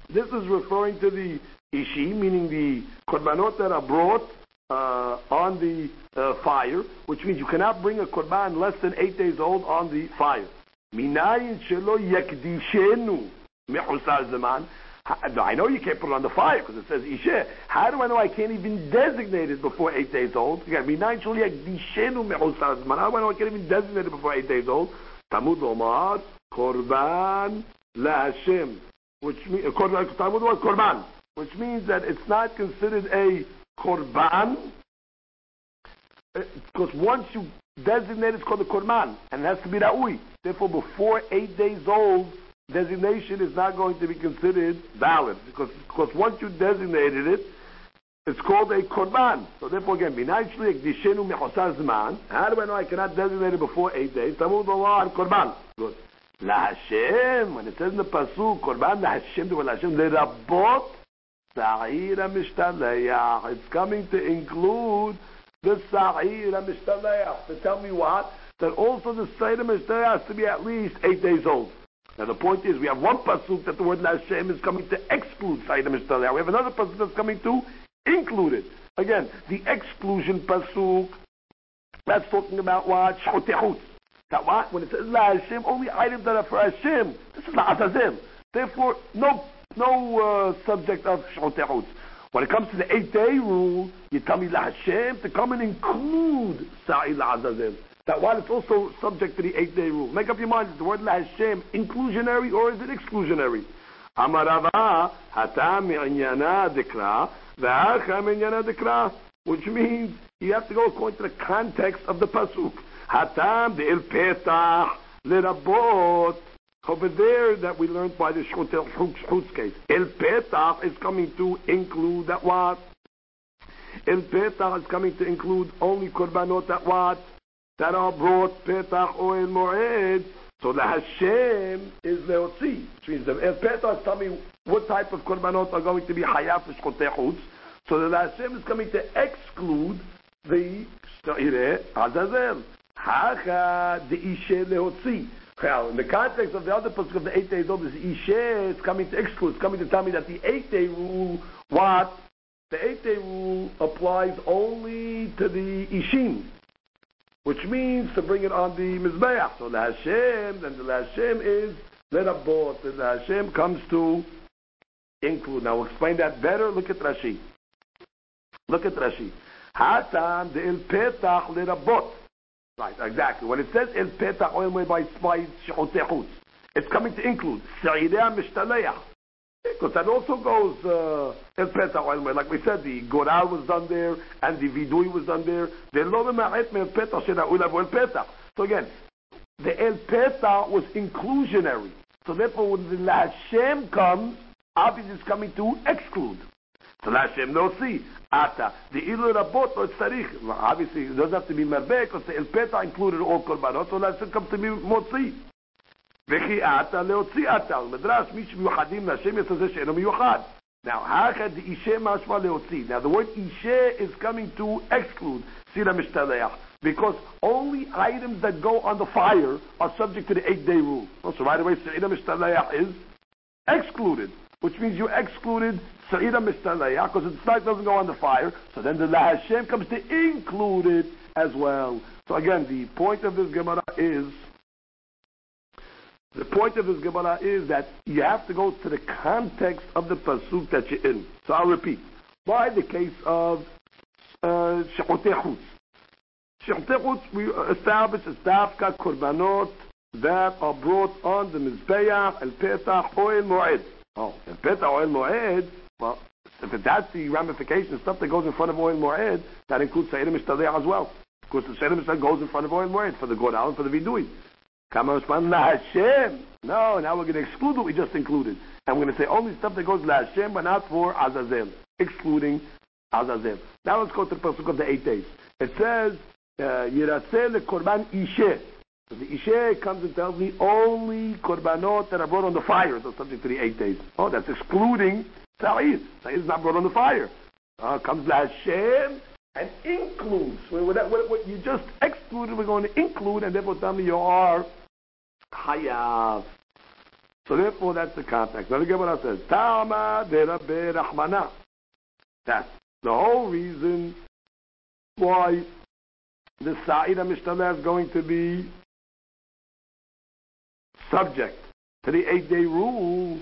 This is referring to the ishi, meaning the korbanot that are brought uh, on the uh, fire, which means you cannot bring a korban less than eight days old on the fire. Minayin shelo yakdishenu mehusar zaman. I know you can't put it on the fire because it says ishe. How do I know I can't even designate it before eight days old? Minayin shelo yakdishenu mehusar zaman. How do I know I can't even designate it before eight days old? Tamud Omar korban laHashem. Which means Talmud was korban which means that it's not considered a korban, uh, because once you designate it's called a korban, and it has to be ra'ui. Therefore, before eight days old, designation is not going to be considered valid, because, because once you designated it, it's called a korban. So therefore, again, binayishli ekdishenu mechosar. How do I know I cannot designate it before eight days? Tamud Allah korban. Good. La Hashem, when it says in the pasuk, korban la Hashem, the Hashem, the rabot Mishtaleach. It's coming to include the Sa'ira Mishtaleach. To tell me what? That also the Sa'ira Mishtaleach has to be at least eight days old. Now the point is, we have one pasuk that the word Hashem is coming to exclude Sa'ira Mishtaleach. We have another pasuk that's coming to include it. Again, the exclusion pasuk, that's talking about what? Shchotehut. That what? When it says La Hashem, only items that are for Hashem. This is La Azazim. Therefore, no no uh, subject of Shotehut. When it comes to the eight day rule, you tell me Hashem to come and include Sa'il Azazel. That while it's also subject to the eight day rule. Make up your mind, is the word La Hashem inclusionary or is it exclusionary? Amarava hatam mi'anyana dikra, v'acha mi'anyana dikra, which means you have to go according to the context of the pasuk. Hatam de'il petach lerabot over there that we learned by the Schutz case. El Petach is coming to include that what? El Petach is coming to include only Korbanot that what? That are brought Petach or El Moed. So the Hashem is the Leotzi, which means El Petach is telling what type of Korbanot are going to be Hayaf for So the Hashem is coming to exclude the Sha'ire Azazel. Hacha Ishe Leotzi. Well, in the context of the other pasuk of the eight days old is Ishe, it's coming to exclude, it's coming to tell me that the eight day rule, what? The eight day rule applies only to the Ishim, which means to bring it on the Mizbeach. So the Hashem, then the Hashem is both, and the Hashem comes to include. Now we'll explain that better. Look at Rashi. Look at Rashi. Hatan the il petach lerabot. Right, exactly. When it says El Petach Oil by by it's coming to include Sa'ideh Mishtaleach. Because that also goes uh, El Petach Oil Like we said, the Goral was done there and the Vidui was done there. The Lo Ma'et El Petach Shena Ulav El Petach. So again, the El Petach was inclusionary. So therefore, when the Hashem comes, obviously it's coming to exclude. So Hashem no see. Ata. The ilu rabot or tzarich. Obviously, it doesn't have to be merbeh because the el peta included all korbanot. So Hashem comes to be motzi. וכי עתה להוציא עתה, מדרש מי שמיוחדים להשם יעשה זה שאינו מיוחד. Now, hakad the ishe mashma leotzi. Now, the word ishe is coming to exclude sira mishtaleach because only items that go on the fire are subject to the eight-day rule. So right away, sira mishtaleach is excluded which means you excluded Sa'ira Mistalaya, because the tznak doesn't go on the fire, so then the La Hashem comes to include it as well. So again, the point of this Gemara is, the point of this Gemara is that you have to go to the context of the Pasuk that you're in. So I'll repeat. By the case of uh, Shechotei Chutz. we established as Dafka Korbanot that are brought on the Mizbeach, El Petach, Oil Moed. Oh, and Peta Oil Moed, well, if that's the ramification, stuff that goes in front of oil moed, that includes Seder Mishtadeh as well. Of course, the Seder Mishtadeh goes in front of oil moed for the Godal and for the Vidui. Kama La Hashem. No, now we're going to exclude what we just included. And we're going to say only stuff that goes La Hashem, but not for Azazel, excluding Azazel. Now let's go to the pasuk of the eight days. It says, uh, Yiraseh le korban ishe. So the Ishe comes and tells me only korbanot that are brought on the fire are subject to the eight days. Oh, that's excluding Sa'id. Sa'id is not brought on the fire. Uh, comes La Hashem and includes. What, what, what, you just excluded, we're going to include, and therefore tell me you are Hayav. So therefore, that's the context. Now the Gemara says, Tama de Rabbi Rahmana. That's the whole reason why the Sa'id Mishnah is going to be subject to the eight-day rule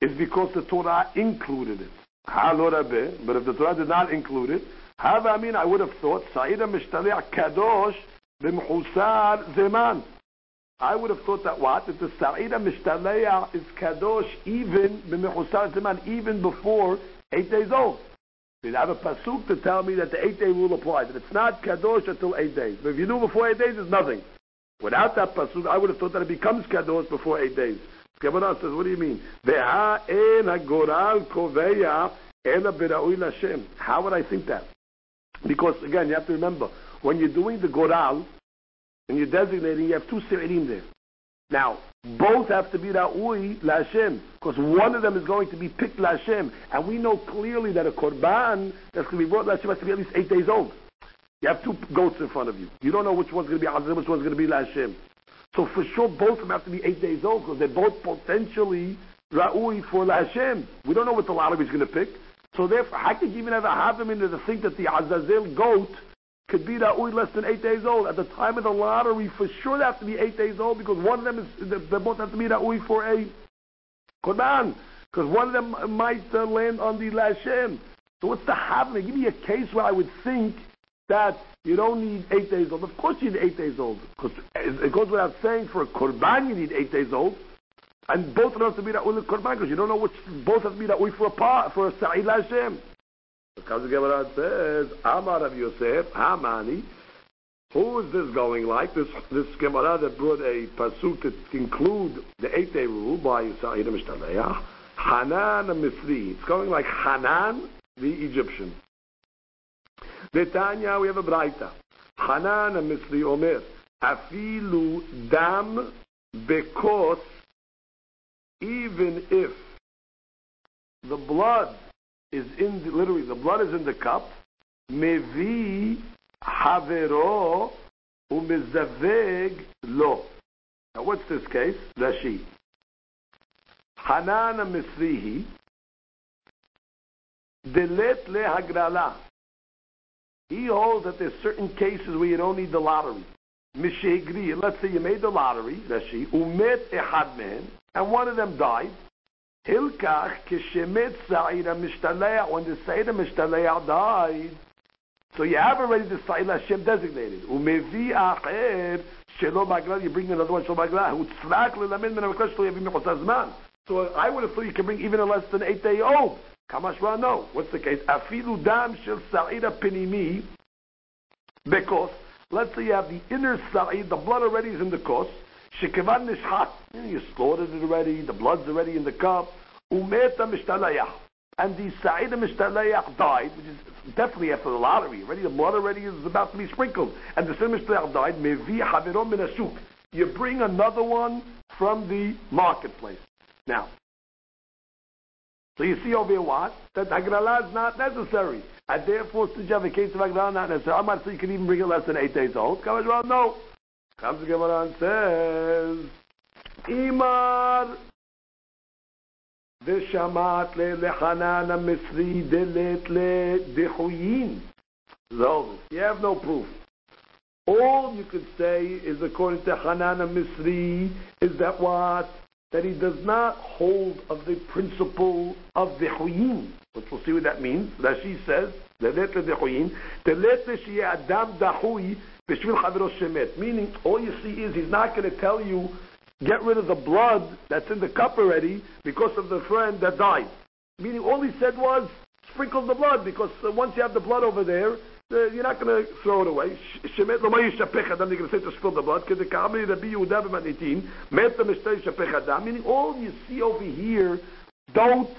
is because the Torah included it. But if the Torah did not include it, I mean, I would have thought Sa'id Mishtaleh Kadosh b'mchusar zeman. I would have thought that what? That the Sa'ida Mishtaleya is Kadosh even zeman, even before eight days old. You have a pasuk to tell me that the eight day rule applies. That it's not Kadosh until eight days. But if you do before eight days, it's nothing. Without that pasuk, I would have thought that it becomes Kadosh before eight days. Gemara says, what do you mean? How would I think that? Because again, you have to remember, when you're doing the Goral, and you're designating, you have two Se'irim there. Now, both have to be Ra'ui Lashem, because one of them is going to be picked Lashem, and we know clearly that a Korban that's going to be brought Lashem has to be at least eight days old. You have two goats in front of you. You don't know which one's going to be Azim, which one's going to be Lashem. So for sure, both of them have to be eight days old, because they're both potentially Ra'ui for Lashem. We don't know what the lottery is going to pick. So therefore, how could you even ever have them into the think that the Azazel goat could be Ra'ui less than eight days old. At the time of the lottery, for sure they have to be eight days old because one of them is, they both have to be Ra'ui for a Korban. Because one of them might uh, land on the Lashem. So what's the happening? Give me a case where I would think that you don't need eight days old. Of course you need eight days old. Because it goes without saying for a Korban you need eight days old. And both of have to be Ra'ui Korban because you don't know which, both have to be Ra'ui for a, pa, for a Sa'id Lashem. Because the Gemara says, Amar of Yosef, Hamani, who is this going like? This this Gemara that brought a pasuk to conclude the eight day rule by Sa'id Mishtaleach, Hanan Misri. It's going like Hanan, the Egyptian. Netanya, we have a Braita. Hanan Misri Omer, Afilu Dam Bekos, even if the blood is in the, literally the blood is in the cup. Mevi havero umezaveg lo. Now what's this case? Rashi. Hanan Misrihi Delet le hagrala. He holds that there's certain cases where you don't need the lottery. Mishegri, let's say you made the lottery, Rashi, umet ehad men, and one of them died. Hilkach kishemet Sa'id Mishtaleah, when the Sa'id Mishtaleah died, so you have already the Sa'id Hashem designated. Umevi acher shelo bagla, you bring another one shelo bagla, utzrak lelamin min ha-mekdash shelo yavim mechot So I would have thought you can bring even a less than eight day old. Kamashra, no. What's the case? Afilu dam shel Sa'id pinimi, because let's say you have the inner Sa'id, the blood already is in the kos, Shekevan nishchat. You slaughtered it already. The blood's already in the cup. Umeta mishtalayach. And the Sa'id mishtalayach died, which is definitely after the lottery. Already the blood already is about to be sprinkled. And the Sa'id mishtalayach died. Mevi haverom min ashuk. You bring another one from the marketplace. Now, so you see over here what? That Hagrala is not necessary. And therefore, since you have a case of Hagrala not necessary, I'm not saying you can even bring it less than eight days old. Come on, no. Comes the Gemara and says, Imar ושמעת לחנן המצרי דלת לדחוyin. So, you have no proof. All you could say is according to Hanan Misri is that what? that he does not hold of the principle of the Dechuyin, which we'll see what that means. That she says, Delet Dechuyin, Delet Adam Dahui Meaning, all you see is he's not going to tell you, get rid of the blood that's in the cup already because of the friend that died. Meaning all he said was sprinkle the blood because once you have the blood over there, uh, you're not going to throw it away. Shemet lo mayish shapecha then you're going to say to spill the blood. Because the kamri Rabbi Yehuda b'manitin met the mishtei shapecha dam. Meaning all you see over here, don't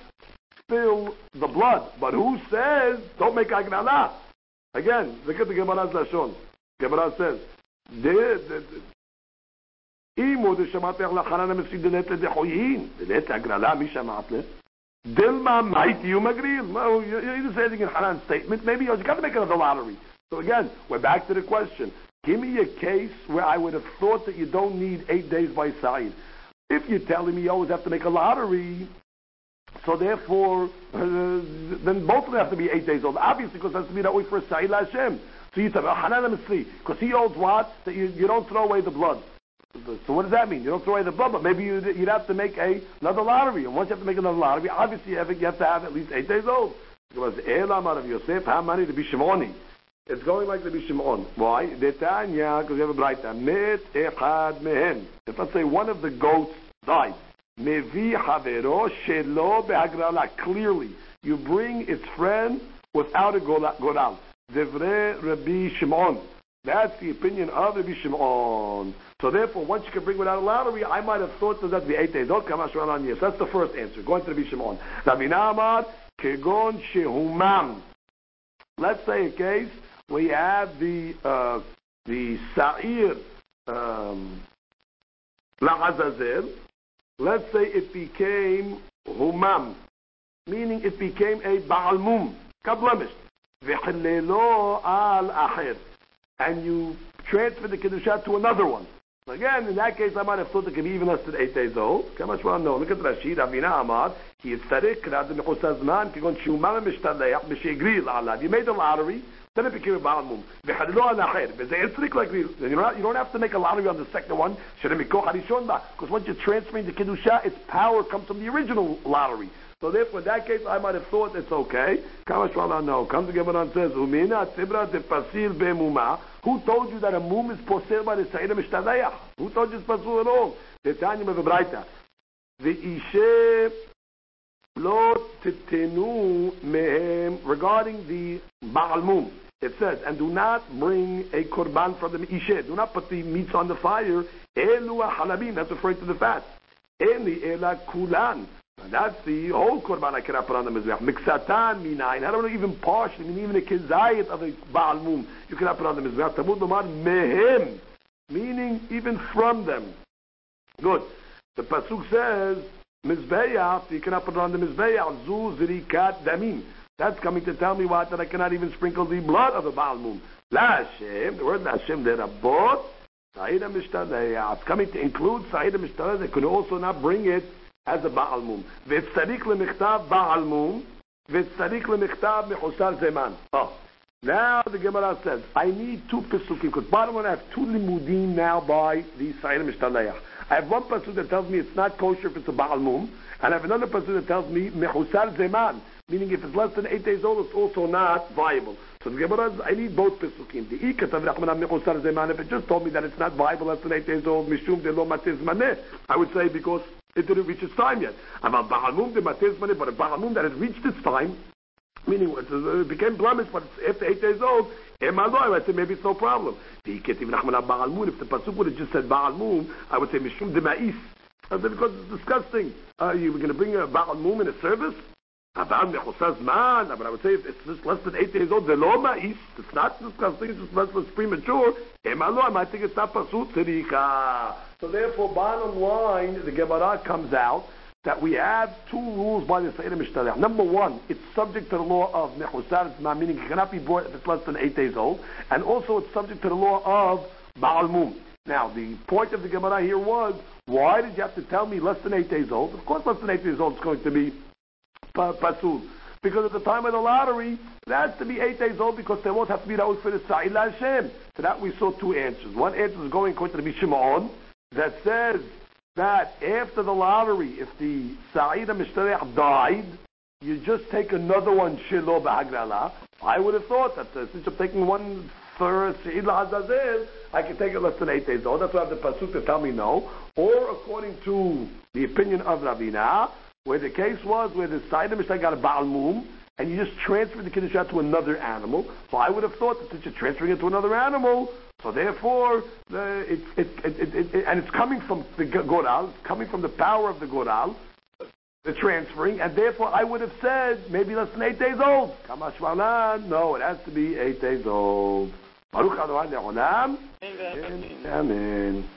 spill the blood. But who says don't make agnala? Again, look at the Gemara's lashon. Gemara says, אימו דשמעת לחנן המסידנת לדחויין, ולעת הגרלה, מי שמעת לה? Dilma might you agree? Well, you're just adding in Hanan's statement. Maybe you got to make another lottery. So again, we're back to the question. Give me a case where I would have thought that you don't need eight days by side. If you're telling me you always have to make a lottery, so therefore, uh, then both of them have to be eight days old. Obviously, because it has to be that way for a Sa'il Hashem. So you tell me, Hanan because he holds what? That you, you don't throw away the blood. So what does that mean? You don't throw away the blood, but maybe you'd, you'd have to make a, another lottery. And once you have to make another lottery, obviously you have, you have to have at least eight days old. Was Elam out of Yosef, how many to be Shimoni? It's going like the Bishimon. Why? Detanya, because you have a bright Met echad mehen. If let's say one of the goats died, mevi havero shelo behagrala. Clearly, you bring its friend without a goral. Devre Rabbi Shimon. That's the opinion of Rabbi Shimon. So therefore, once you can bring without a lottery, I might have thought that that'd be eight days. Don't come out on yes. That's the first answer. Going to Rabbi Shimon. Rabbi kegon shehumam. Let's say a case we have the uh, the sa'ir um. Let's say it became humam, meaning it became a ba'almum, kablemished. V'chilelo al acher. And you transfer the Kedusha to another one. Again, in that case, I might have thought it could be even less than eight days old. כמה שבועיים no. Look at Rashi, רבינה אמר, כי יצטרך כרד מחוץ הזמן, כגון שאומה משתלח, משהגריל עליו. You made a lottery, then it became a בעל וחדלו על אחר, וזה צריך להגריל. You don't have to make a lottery on the second one, מכוח הראשון בה. Because once you're transferring the Kedusha, its power comes from the original lottery. So therefore, in that case, I might have thought it's okay. Kama shvala no. Comes the Gemara and says, Umina tibra de pasil be'muma. Who told you that a mum is posel by the Sa'ira Mishtadayah? Who told you it's pasul at all? The Tanya of the The Ishe lo titenu mehem regarding the Baal mum. It says, and do not bring a korban from the Ishe. Do not put the meats on the fire. Elu halabim. That's referring to the fat. Eli ela kulan. That's the whole korban I cannot put on the mizbeach. Miksatan minayin. I don't know, even partially, I mean even a kizayit of a baal mum, you cannot put on the mizbeach. Tamud lomar mehem, meaning even from them. Good. The pasuk says mizbeach, you cannot put on the mizbeach. Zu zirikat damim. That's coming to tell me what that I cannot even sprinkle the blood of the baal mum. La Hashem, the word La Hashem there, abot. Sa'ida mishtadeh. It's coming to include Sa'ida mishtadeh. They could also not bring it as a בעל מום. וצריך למכתב בעל מום, וצריך למכתב מחוסר זמן. Oh. Now the Gemara says, I need two pesukim, because bottom one I have two limudim now by the Sayyid Mishtaleach. I have one pasuk that tells me it's not kosher if it's a Baal Mum, and I have another pasuk that tells me mechusar zeman, meaning if it's less than eight days old, it's also not viable. So the Gemara says, I need both pesukim. The ikatav rachman mechusar zeman, if it just told me that it's not viable less than eight days old, mishum de lo matiz I would say because it didn't reach its time yet. But a Bahamum that has reached its time, meaning it became blemished, but it's after eight days old, I say maybe it's no problem. If the Pasuk would have just said Baal I would say Mishum de Ma'is. Because it's disgusting. Uh, you going to bring a Baal in a service? But I would say if it's less than eight days old, the law ma'is, it's not disgusting, it's just less than premature. I think it's not pasut So therefore, bottom line, the Gemara comes out that we have two rules by the Sa'ir Mishtareh. Number one, it's subject to the law of Mechosaz Man, meaning it cannot be brought if it's less than eight days old, and also it's subject to the law of Baal Mum. Now, the point of the Gemara here was, why did you have to tell me less than eight days old? Of course, less than eight days old is going to be pasul. Because at the time of the lottery, it has to be eight days old because there won't have to be out for the Sa'il Hashem. So that we saw two answers. One answer is going according to the Shimon that says that after the lottery, if the Sa'id Mishtarech died, you just take another one Shiloh Ba'agrala. I would have thought that uh, since I'm taking one for Sa'id Hazazel, I can take it less than eight days old. That's why I have the Pasuk to tell me no. Or according to the opinion of Ravina, where the case was where the of Mishnah got a Baal Mum, and you just transferred the Kiddush to another animal. So I would have thought that since you're transferring it to another animal, so therefore, the, it, it, it, it, and it's coming from the Goral, it's coming from the power of the Goral, the transferring, and therefore I would have said maybe less than eight days old. Kamashmalan, no, it has to be eight days old. Baruch Adonai Le'olam. Amen. Amen.